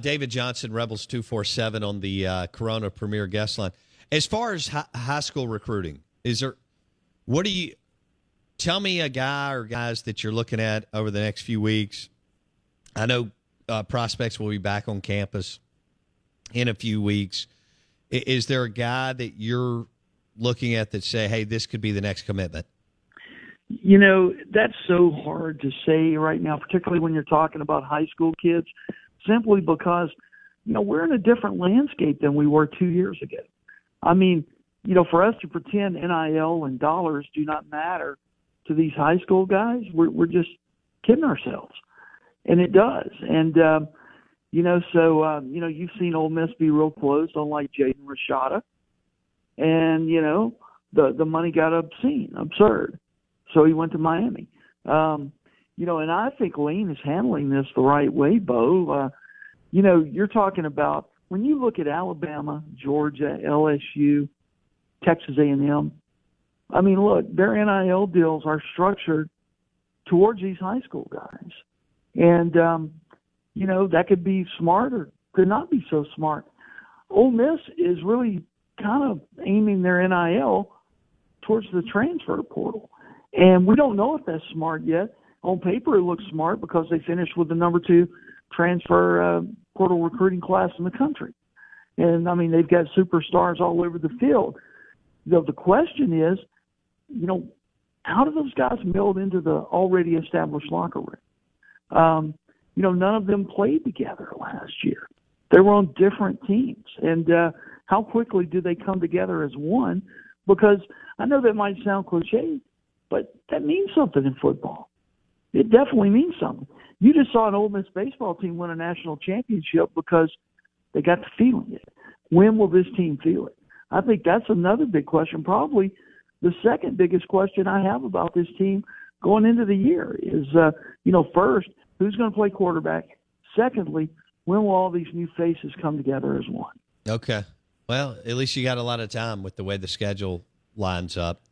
David Johnson, Rebels 247 on the uh, Corona Premier Guest Line. As far as hi- high school recruiting, is there, what do you, tell me a guy or guys that you're looking at over the next few weeks. I know uh, prospects will be back on campus in a few weeks. Is there a guy that you're looking at that say, hey, this could be the next commitment? You know, that's so hard to say right now, particularly when you're talking about high school kids, simply because, you know, we're in a different landscape than we were two years ago. I mean, you know, for us to pretend NIL and dollars do not matter to these high school guys, we're, we're just kidding ourselves. And it does. And, um, you know, so, um, you know, you've seen Ole Miss be real close on like Jaden Rashada. And, you know, the, the money got obscene, absurd. So he went to Miami. Um, you know, and I think Lane is handling this the right way, Bo. Uh, you know, you're talking about when you look at Alabama, Georgia, LSU, Texas A&M. I mean, look, their NIL deals are structured towards these high school guys, and um, you know that could be smart or could not be so smart. Ole Miss is really kind of aiming their NIL towards the transfer portal, and we don't know if that's smart yet on paper it looks smart because they finished with the number two transfer uh, portal recruiting class in the country. And I mean, they've got superstars all over the field. The, the question is, you know, how do those guys meld into the already established locker room? Um, you know, none of them played together last year. They were on different teams. And uh, how quickly do they come together as one? Because I know that might sound cliche, but that means something in football it definitely means something. You just saw an Ole Miss baseball team win a national championship because they got to feeling it. When will this team feel it? I think that's another big question. Probably the second biggest question I have about this team going into the year is, uh, you know, first, who's going to play quarterback? Secondly, when will all these new faces come together as one? Okay. Well, at least you got a lot of time with the way the schedule lines up.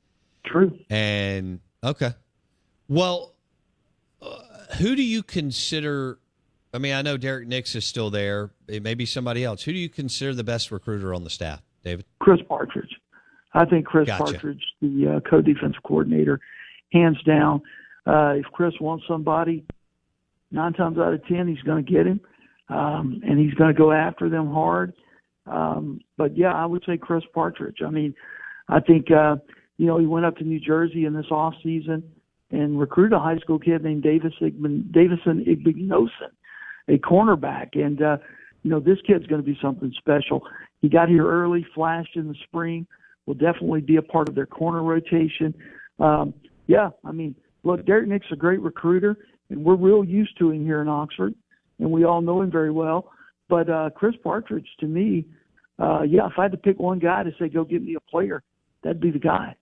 True. And okay. Well, who do you consider? I mean, I know Derrick Nix is still there. It may be somebody else. Who do you consider the best recruiter on the staff, David? Chris Partridge. I think Chris Gotcha. Partridge, the uh, co-defensive coordinator, hands down. Uh, if Chris wants somebody, nine times out of ten, he's going to get him, um, and he's going to go after them hard. Um, but yeah, I would say Chris Partridge. I mean, I think uh, you know he went up to New Jersey in this off season and recruited a high school kid named Davis Igben, Davison Igbinosun, a cornerback. And, uh, you know, this kid's going to be something special. He got here early, flashed in the spring, will definitely be a part of their corner rotation. Um, yeah, I mean, look, Derrick Nix a great recruiter, and we're real used to him here in Oxford, and we all know him very well. But uh, Chris Partridge, to me, uh, yeah, if I had to pick one guy to say, go get me a player, that'd be the guy.